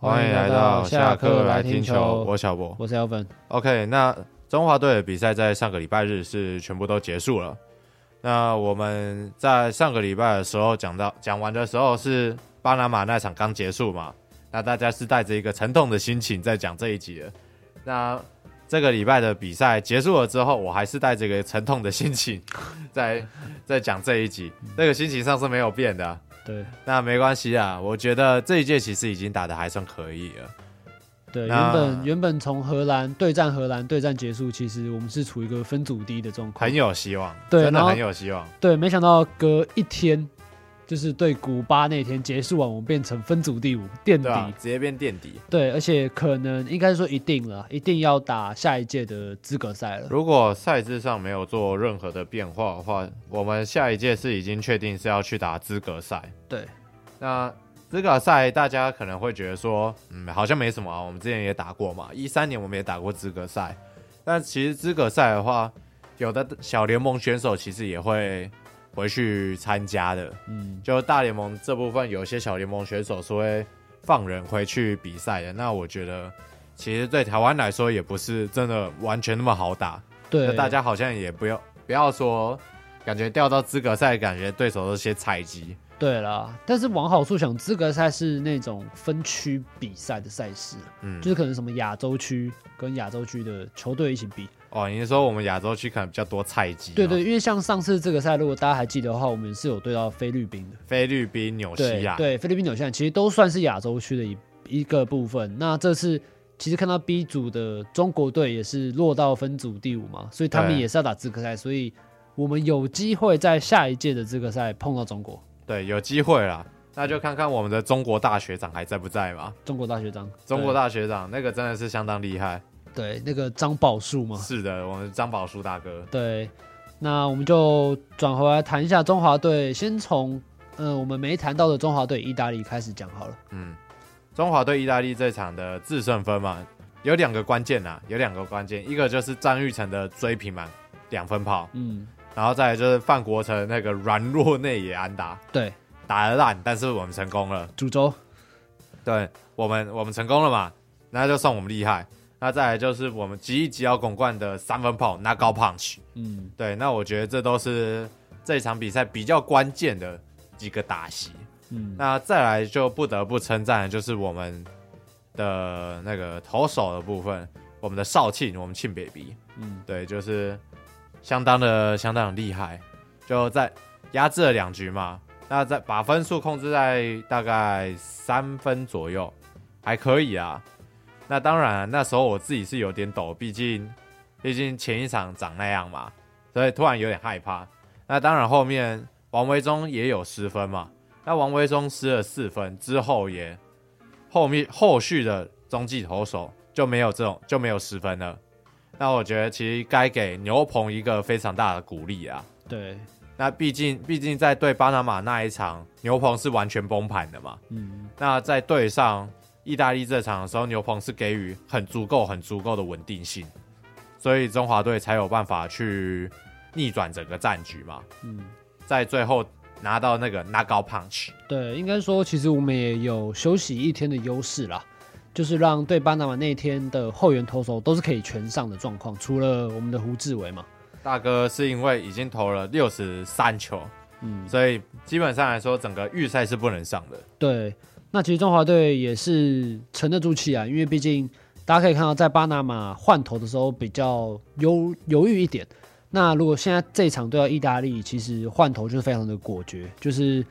欢迎来到下课来听球，我小博，我是 Alvin。OK，那中华队的比赛在上个礼拜日是全部都结束了。那我们在上个礼拜的时候讲到讲完的时候是巴拿马那场刚结束嘛？那大家是带着一个沉痛的心情在讲这一集的。那这个礼拜的比赛结束了之后，我还是带着一个沉痛的心情 在在讲这一集，那个心情上是没有变的。对，那没关系啊，我觉得这一届其实已经打得还算可以了。对，原本原本从荷兰对战荷兰对战结束，其实我们是处于一个分组第一的状况，很有希望，对，真的很有希望。对，没想到隔一天。就是对古巴那天结束完，我们变成分组第五垫底，啊，直接变垫底。对，而且可能应该说一定了，一定要打下一届的资格赛了。如果赛制上没有做任何的变化的话，我们下一届是已经确定是要去打资格赛。对，那资格赛大家可能会觉得说，嗯，好像没什么啊，我们之前也打过嘛，一三年我们也打过资格赛。但其实资格赛的话，有的小联盟选手其实也会。回去参加的，嗯，就大联盟这部分，有些小联盟选手是会放人回去比赛的。那我觉得，其实对台湾来说，也不是真的完全那么好打。对，大家好像也不要不要说，感觉掉到资格赛，感觉对手都是些菜鸡。对啦，但是往好处想，资格赛是那种分区比赛的赛事，嗯，就是可能什么亚洲区跟亚洲区的球队一起比。哦，你是说我们亚洲区可能比较多菜鸡？对对，因为像上次这个赛，如果大家还记得的话，我们是有对到菲律宾的。菲律宾、纽西亚，对，菲律宾、纽西亚其实都算是亚洲区的一一个部分。那这次其实看到 B 组的中国队也是落到分组第五嘛，所以他们也是要打资格赛，所以我们有机会在下一届的资格赛碰到中国。对，有机会啦，那就看看我们的中国大学长还在不在吧。中国大学长，中国大学长那个真的是相当厉害。对，那个张宝树嘛。是的，我们张宝树大哥。对，那我们就转回来谈一下中华队，先从嗯、呃、我们没谈到的中华队意大利开始讲好了。嗯，中华队意大利这场的制胜分嘛，有两个关键呐，有两个关键，一个就是张玉成的追平嘛两分炮。嗯。然后再来就是范国成那个软弱内野安打，对，打得烂，但是我们成功了。主轴，对我们我们成功了嘛？那就算我们厉害。那再来就是我们极力吉捞巩冠的三分炮拿高 punch，嗯，对，那我觉得这都是这一场比赛比较关键的几个打席。嗯，那再来就不得不称赞的就是我们的那个投手的部分，我们的少庆，我们庆 baby，嗯，对，就是。相当的相当的厉害，就在压制了两局嘛，那在把分数控制在大概三分左右，还可以啊。那当然那时候我自己是有点抖，毕竟毕竟前一场长那样嘛，所以突然有点害怕。那当然后面王维中也有失分嘛，那王维中失了四分之后也后面后续的中继投手就没有这种就没有失分了。那我觉得其实该给牛棚一个非常大的鼓励啊。对，那毕竟毕竟在对巴拿马那一场，牛棚是完全崩盘的嘛。嗯。那在对上意大利这场的时候，牛棚是给予很足够、很足够的稳定性，所以中华队才有办法去逆转整个战局嘛。嗯。在最后拿到那个 knockout punch。对，应该说其实我们也有休息一天的优势啦。就是让对巴拿马那天的后援投手都是可以全上的状况，除了我们的胡志伟嘛，大哥是因为已经投了六十三球，嗯，所以基本上来说，整个预赛是不能上的。对，那其实中华队也是沉得住气啊，因为毕竟大家可以看到，在巴拿马换头的时候比较犹犹豫一点。那如果现在这场对到意大利，其实换头就是非常的果决，就是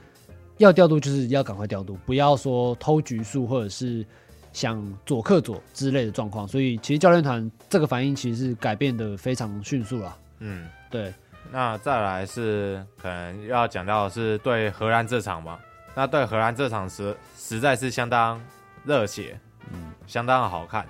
要调度就是要赶快调度，不要说偷局数或者是。想左克左之类的状况，所以其实教练团这个反应其实是改变的非常迅速了。嗯，对。那再来是可能要讲到的是对荷兰这场嘛，那对荷兰这场实实在是相当热血，嗯，相当好看。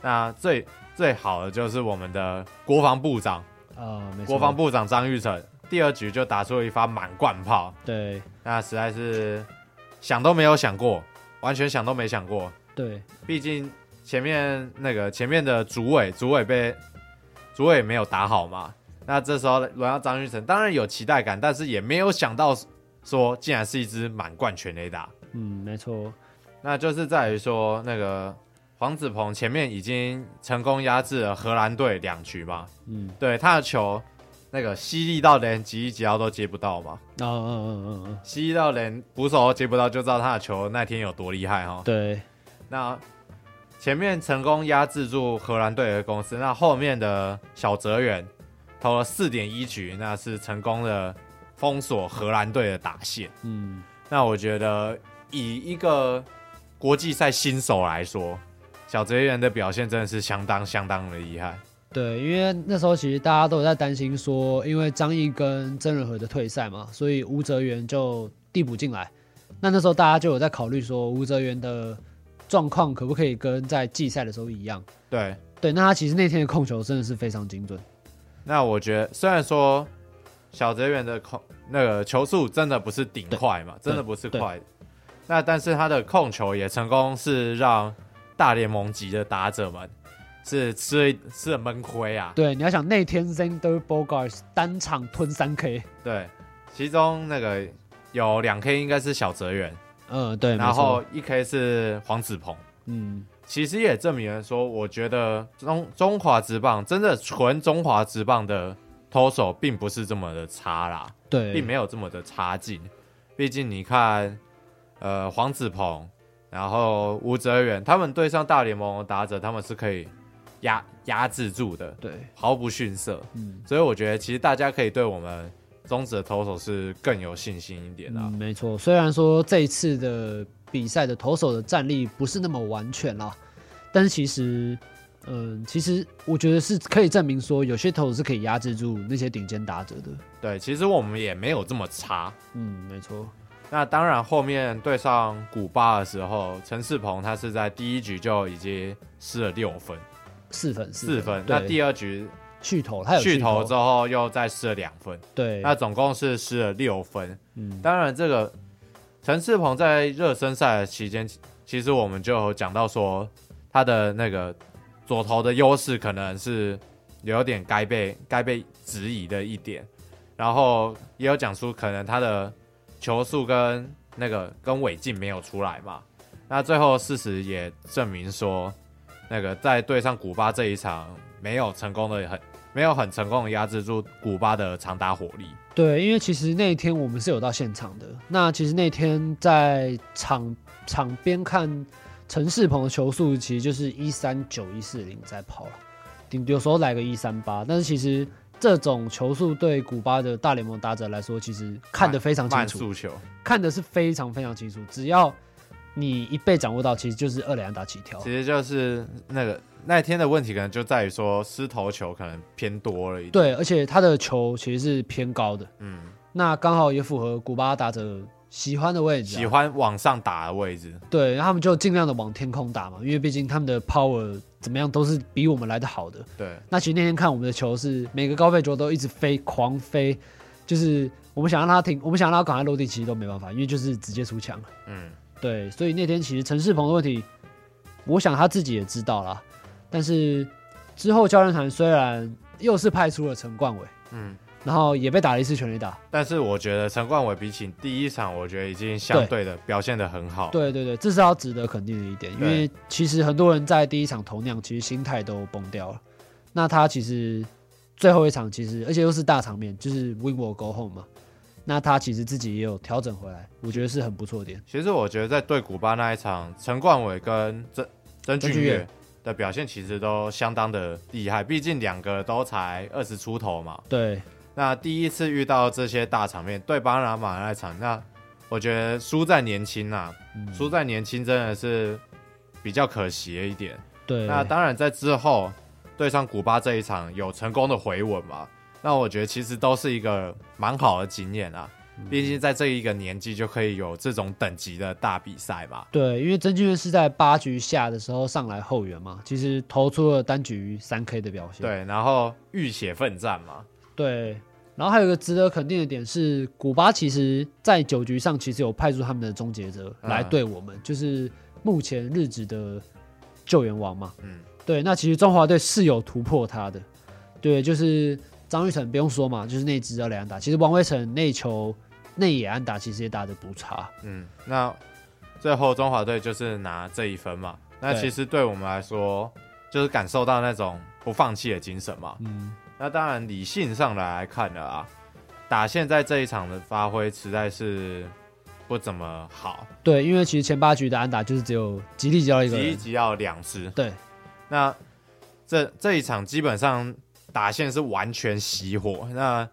那最最好的就是我们的国防部长啊，国防部长张玉成第二局就打出了一发满贯炮，对，那实在是想都没有想过，完全想都没想过。对，毕竟前面那个前面的主委，主委被主委没有打好嘛。那这时候轮到张玉成，当然有期待感，但是也没有想到说竟然是一支满贯全垒打。嗯，没错。那就是在于说那个黄子鹏前面已经成功压制了荷兰队两局嘛，嗯，对，他的球那个犀利到连吉吉奥都接不到嘛，嗯嗯嗯嗯嗯，犀利到连捕手都接不到，就知道他的球那天有多厉害哈。对，那前面成功压制住荷兰队的公司，那后面的小泽远投了四点一局，那是成功的封锁荷兰队的打线。嗯，那我觉得以一个国际赛新手来说，小泽圆的表现真的是相当相当的厉害。对，因为那时候其实大家都有在担心说，因为张毅跟曾仁和的退赛嘛，所以吴泽源就递补进来。那那时候大家就有在考虑说，吴泽源的状况可不可以跟在季赛的时候一样？对对，那他其实那天的控球真的是非常精准。那我觉得，虽然说小泽远的控那个球速真的不是顶快嘛，真的不是快的，那但是他的控球也成功是让大联盟级的打者们是吃了吃了闷亏啊。对，你要想那天 Zander Bogaerts 单场吞三 K，对，其中那个有两 K 应该是小泽圆，嗯，对，然后一 K 是黄子鹏，嗯。其实也证明了说，我觉得中中华职棒真的纯中华职棒的投手并不是这么的差啦，对，并没有这么的差劲。毕竟你看，呃，黄子鹏，然后吴哲源，他们对上大联盟的打者，他们是可以压压制住的，对，毫不逊色。嗯，所以我觉得其实大家可以对我们中职的投手是更有信心一点的。嗯，没错，虽然说这一次的。比赛的投手的战力不是那么完全啦，但是其实，嗯，其实我觉得是可以证明说，有些投手是可以压制住那些顶尖打者的。对，其实我们也没有这么差。嗯，没错。那当然，后面对上古巴的时候，陈世鹏他是在第一局就已经失了六分，四分，四分。那第二局续投，他有续投之后又再失了两分。对，那总共是失了六分。嗯，当然这个。陈世鹏在热身赛的期间，其实我们就有讲到说，他的那个左投的优势可能是有点该被该被质疑的一点，然后也有讲出可能他的球速跟那个跟尾劲没有出来嘛。那最后事实也证明说，那个在对上古巴这一场没有成功的很。没有很成功的压制住古巴的长打火力。对，因为其实那一天我们是有到现场的。那其实那天在场场边看陈世鹏的球速，其实就是一三九一四零在跑了，顶有时候来个一三八。但是其实这种球速对古巴的大联盟打者来说，其实看得非常清楚，球看的是非常非常清楚。只要你一被掌握到，其实就是二垒安打起跳。其实就是那个。那一天的问题可能就在于说失投球可能偏多了一点，对，而且他的球其实是偏高的，嗯，那刚好也符合古巴打者喜欢的位置，喜欢往上打的位置，对，然后他们就尽量的往天空打嘛，因为毕竟他们的 power 怎么样都是比我们来的好的，对。那其实那天看我们的球是每个高飞球都一直飞，狂飞，就是我们想让他停，我们想让他赶快落地，其实都没办法，因为就是直接出墙，嗯，对。所以那天其实陈世鹏的问题，我想他自己也知道啦。但是之后教练团虽然又是派出了陈冠伟，嗯，然后也被打了一次全垒打，但是我觉得陈冠伟比起第一场，我觉得已经相对的表现的很好。对对对，这是要值得肯定的一点，因为其实很多人在第一场投那样，其实心态都崩掉了。那他其实最后一场其实，而且又是大场面，就是 win or go home 嘛。那他其实自己也有调整回来，我觉得是很不错的点。其实我觉得在对古巴那一场，陈冠伟跟曾曾俊岳的表现其实都相当的厉害，毕竟两个都才二十出头嘛。对，那第一次遇到这些大场面，对巴拿马那场，那我觉得输在年轻啊，输、嗯、在年轻真的是比较可惜一点。对，那当然在之后对上古巴这一场有成功的回稳嘛，那我觉得其实都是一个蛮好的经验啊。毕竟在这一个年纪就可以有这种等级的大比赛嘛。对，因为曾峻岳是在八局下的时候上来后援嘛，其实投出了单局三 K 的表现。对，然后浴血奋战嘛。对，然后还有一个值得肯定的点是，古巴其实在九局上其实有派出他们的终结者来对我们，嗯、就是目前日职的救援王嘛。嗯，对，那其实中华队是有突破他的。对，就是张玉成不用说嘛，就是那支要两打。其实王威成那球。内野安打其实也打的不差，嗯，那最后中华队就是拿这一分嘛。那其实对我们来说，就是感受到那种不放弃的精神嘛。嗯，那当然理性上来看的啊，打线在这一场的发挥实在是不怎么好。对，因为其实前八局的安打就是只有吉力击到一个，吉力击到两支。对，那这这一场基本上打线是完全熄火。那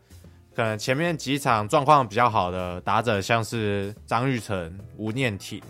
可能前面几场状况比较好的打者，像是张玉成、吴念挺，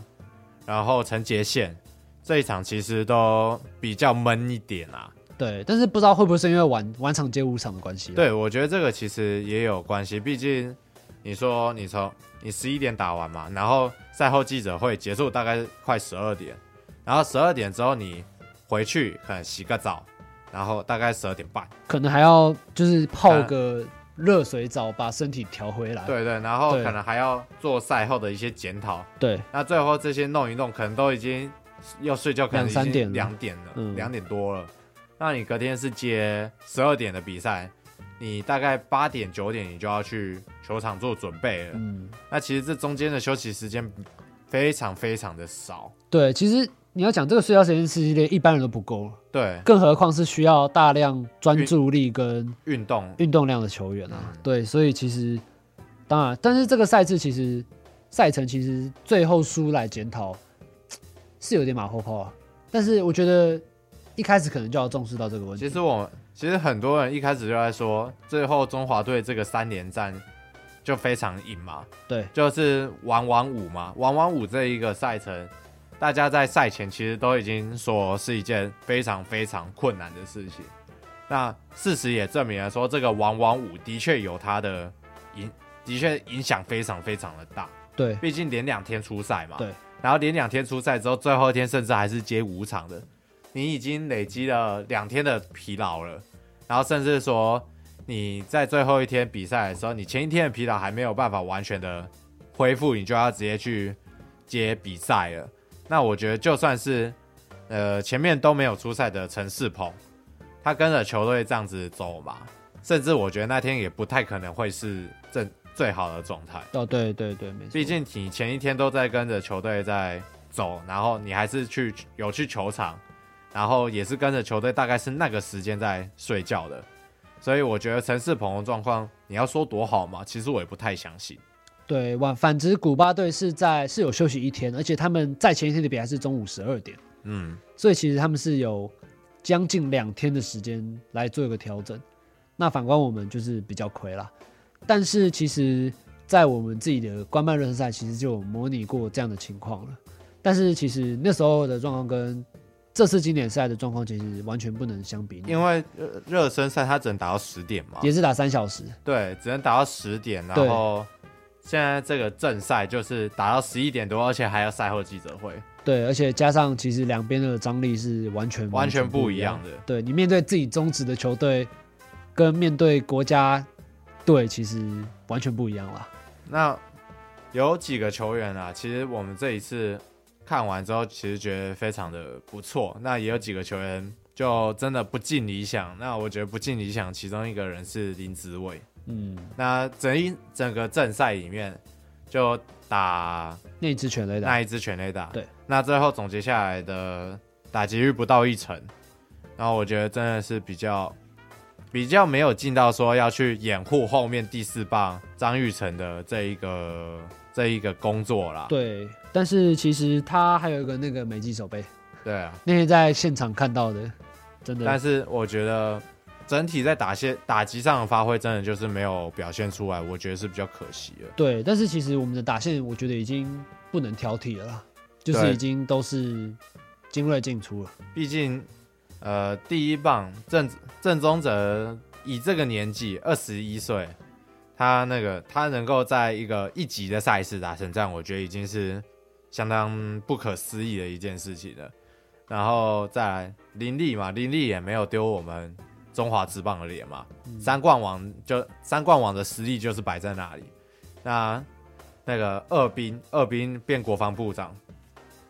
然后陈杰宪，这一场其实都比较闷一点啊。对，但是不知道会不会是因为晚晚场接五场的关系？对，我觉得这个其实也有关系。毕竟你说你从你十一点打完嘛，然后赛后记者会结束大概快十二点，然后十二点之后你回去可能洗个澡，然后大概十二点半，可能还要就是泡个。热水澡把身体调回来，对对，然后可能还要做赛后的一些检讨，对，那最后这些弄一弄，可能都已经要睡觉，可能已经两点了，两点多了。那你隔天是接十二点的比赛，你大概八点九点你就要去球场做准备了。嗯，那其实这中间的休息时间非常非常的少。对，其实。你要讲这个睡觉时间，其实连一般人都不够。对，更何况是需要大量专注力跟运动运动量的球员啊。嗯、对，所以其实当然，但是这个赛制其实赛程其实最后输来检讨是有点马后炮啊。但是我觉得一开始可能就要重视到这个问题。其实我其实很多人一开始就在说，最后中华队这个三连战就非常硬嘛。对，就是玩玩五嘛，玩玩五这一个赛程。大家在赛前其实都已经说是一件非常非常困难的事情，那事实也证明了说这个玩玩五的确有它的影，的确影响非常非常的大。对，毕竟连两天出赛嘛。对。然后连两天出赛之后，最后一天甚至还是接五场的，你已经累积了两天的疲劳了。然后甚至说你在最后一天比赛的时候，你前一天的疲劳还没有办法完全的恢复，你就要直接去接比赛了。那我觉得，就算是，呃，前面都没有出赛的陈世鹏，他跟着球队这样子走嘛，甚至我觉得那天也不太可能会是正最好的状态。哦，对对对，没错。毕竟你前一天都在跟着球队在走，然后你还是去有去球场，然后也是跟着球队，大概是那个时间在睡觉的，所以我觉得陈世鹏的状况，你要说多好嘛，其实我也不太相信。对，反反之，古巴队是在是有休息一天，而且他们在前一天的比赛是中午十二点，嗯，所以其实他们是有将近两天的时间来做一个调整。那反观我们就是比较亏啦，但是其实，在我们自己的官办热身赛，其实就有模拟过这样的情况了。但是其实那时候的状况跟这次经典赛的状况其实完全不能相比，因为热身赛它只能打到十点嘛，也是打三小时，对，只能打到十点，然后。现在这个正赛就是打到十一点多，而且还要赛后记者会。对，而且加上其实两边的张力是完全完全不一样的。对，你面对自己中职的球队，跟面对国家队其实完全不一样啦。那有几个球员啊，其实我们这一次看完之后，其实觉得非常的不错。那也有几个球员就真的不尽理想。那我觉得不尽理想，其中一个人是林子伟。嗯，那整一整个正赛里面，就打那一支全垒打，那一支全垒打。对，那最后总结下来的打击率不到一成，然后我觉得真的是比较比较没有尽到说要去掩护后面第四棒张玉成的这一个这一个工作啦。对，但是其实他还有一个那个美技守备。对啊，那天在现场看到的，真的。但是我觉得。整体在打线打击上的发挥，真的就是没有表现出来，我觉得是比较可惜的。对，但是其实我们的打线，我觉得已经不能挑剔了啦，就是已经都是精锐进出了。毕竟，呃，第一棒郑郑宗哲以这个年纪二十一岁，他那个他能够在一个一级的赛事打成这样，我觉得已经是相当不可思议的一件事情了。然后再来林立嘛，林立也没有丢我们。中华职棒的脸嘛，嗯、三冠王就三冠王的实力就是摆在那里。那那个二兵二兵变国防部长，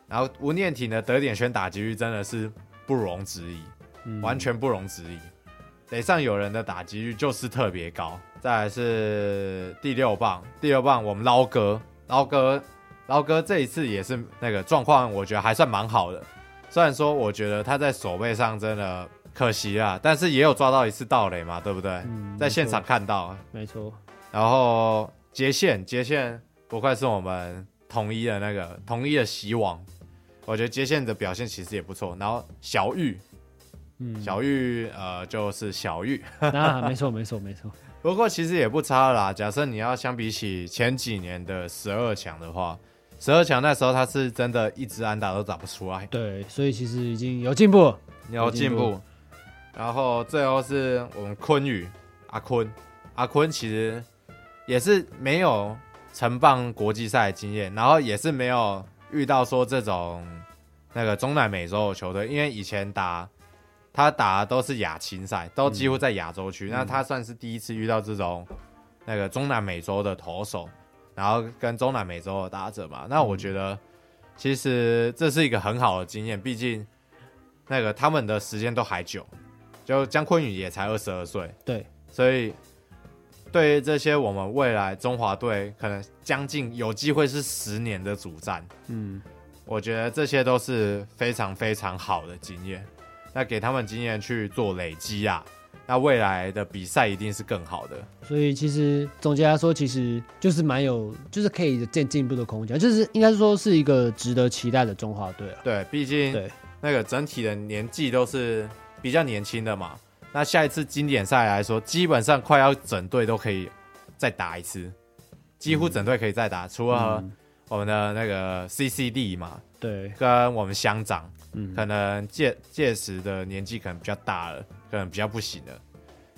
然后吴念挺的得点圈打击率真的是不容置疑，嗯、完全不容置疑。垒上有人的打击率就是特别高。再来是第六棒，第六棒我们捞哥捞哥捞哥这一次也是那个状况，我觉得还算蛮好的。虽然说我觉得他在守备上真的可惜啊，但是也有抓到一次盗垒嘛，对不对？嗯、在现场看到，没错。然后接线接线不愧是我们统一的那个统一的希望，我觉得接线的表现其实也不错。然后小玉，嗯，小玉呃就是小玉，啊，没错没错没错。不过其实也不差啦。假设你要相比起前几年的十二强的话。十二强那时候他是真的一直安打都打不出来，对，所以其实已经有进步，有进步。然后最后是我们坤宇阿坤，阿坤其实也是没有承办国际赛经验，然后也是没有遇到说这种那个中南美洲的球队，因为以前打他打的都是亚青赛，都几乎在亚洲区，嗯，那他算是第一次遇到这种那个中南美洲的投手。然后跟中南美洲的打者嘛，那我觉得其实这是一个很好的经验，毕竟那个他们的时间都还久，就江坤宇也才二十二岁，对，所以对于这些我们未来中华队可能将近有机会是十年的主战，嗯，我觉得这些都是非常非常好的经验，那给他们经验去做累积啊。那未来的比赛一定是更好的，所以其实总结来说，其实就是蛮有，就是可以进进步的空间，就是应该说是一个值得期待的中华队了。对，毕竟对那个整体的年纪都是比较年轻的嘛。那下一次经典赛来说，基本上快要整队都可以再打一次，几乎整队可以再打，嗯、除了我们的那个 CCD 嘛，对，跟我们乡长。嗯，可能届届时的年纪可能比较大了，可能比较不行了。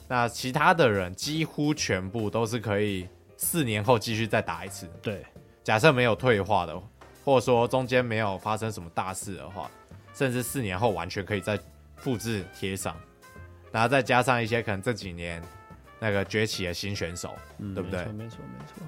那其他的人几乎全部都是可以四年后继续再打一次。对，假设没有退化的，或者说中间没有发生什么大事的话，甚至四年后完全可以再复制贴上，然后再加上一些可能这几年那个崛起的新选手，嗯，对不对？没错，没错，没错。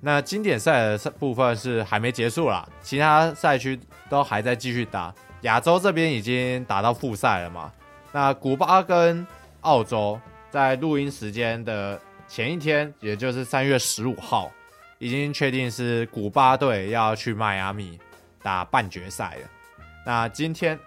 那经典赛的部分是还没结束啦，其他赛区都还在继续打。亚洲这边已经打到复赛了嘛？那古巴跟澳洲在录音时间的前一天，也就是三月十五号，已经确定是古巴队要去迈阿密打半决赛了。那今天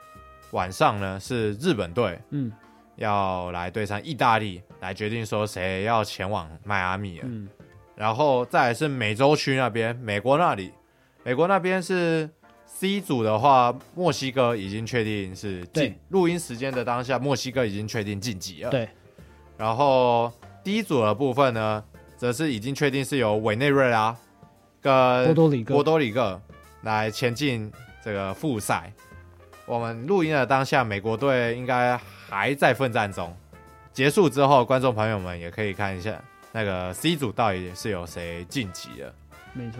晚上呢，是日本队，嗯，要来对上意大利，来决定说谁要前往迈阿密了。嗯，然后再来是美洲区那边，美国那里，美国那边是。C 组的话，墨西哥已经确定是进。录音时间的当下，墨西哥已经确定晋级了。对。然后 D 组的部分呢，则是已经确定是由委内瑞拉跟波多黎各波多黎各来前进这个复赛。我们录音的当下，美国队应该还在奋战中。结束之后，观众朋友们也可以看一下那个 C 组到底是有谁晋级了。没错。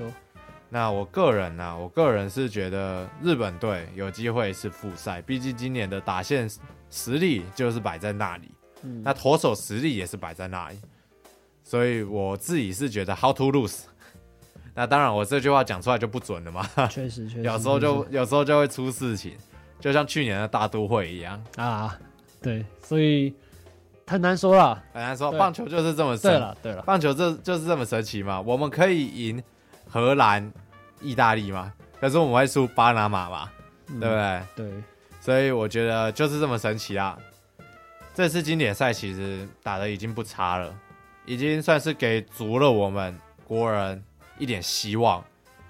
那我个人呢、啊，我个人是觉得日本队有机会是复赛，毕竟今年的打线实力就是摆在那里，嗯、那投手实力也是摆在那里，所以我自己是觉得 how to lose。那当然，我这句话讲出来就不准了嘛，确实，确实，有时候就有时候就会出事情，就像去年的大都会一样啊。对，所以很难说了，很难说，棒球就是这么神，对了，对了，棒球这就是这么神奇嘛，我们可以赢荷兰。意大利嘛，可是我们会输巴拿马嘛，嗯、对不对？对，所以我觉得就是这么神奇啊！这次经典赛其实打的已经不差了，已经算是给足了我们国人一点希望。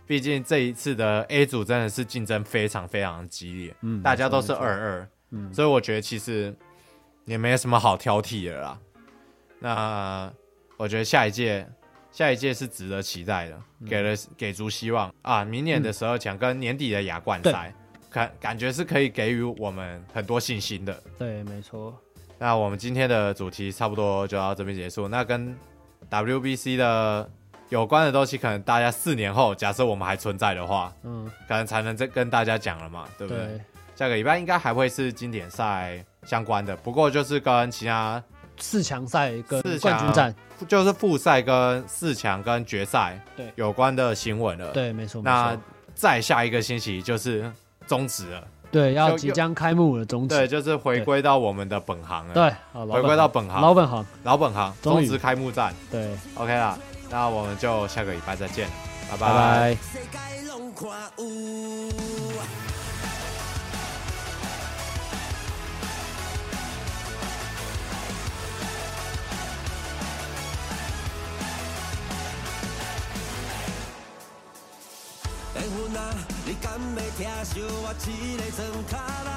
毕竟这一次的 A 组真的是竞争非常非常激烈，嗯，大家都是二二，嗯，所以我觉得其实也没什么好挑剔的啦。那我觉得下一届。下一届是值得期待的，给了给足希望啊！明年的十二强跟年底的亚冠赛，感感觉是可以给予我们很多信心的。对，没错。那我们今天的主题差不多就到这边结束。那跟 WBC 的有关的东西，可能大家四年后，假设我们还存在的话，嗯，可能才能再跟大家讲了嘛，对不对？对。下个礼拜应该还会是经典赛相关的，不过就是跟其他。四强赛跟冠军战，就是复赛跟四强跟决赛对有关的新闻了。对，没错。那再下一个星期就是终止了。对，要即将开幕了，终止。对，就是回归到我们的本行了。对，回归到本行，老本行，老本行，终止开幕战。对，OK 啦，那我们就下个礼拜再见，拜拜拜。你敢要听小我一个装卡人？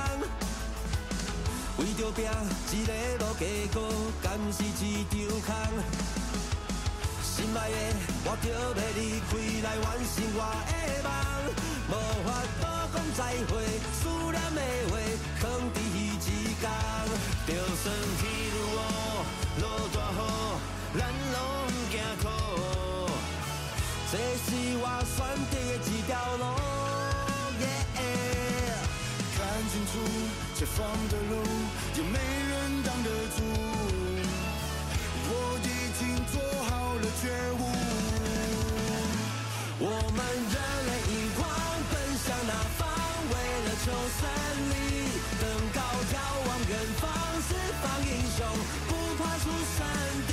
为着拼一个无家可，敢是一场空？心爱的，我着要离开来完成我的梦，无法度讲再会，思念的话藏伫彼一天，就算天这是我选择的一条路。前方的路有没人挡得住，我已经做好了觉悟。我们热泪盈眶奔向那方，为了求胜利，登高眺望远方，释放英雄，不怕出山地。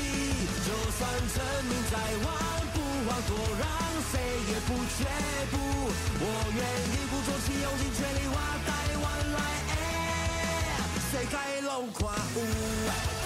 就算生命再晚，不遑我让，谁也不却步。我愿意鼓作气，用尽全力，我台湾来。世界拢看有。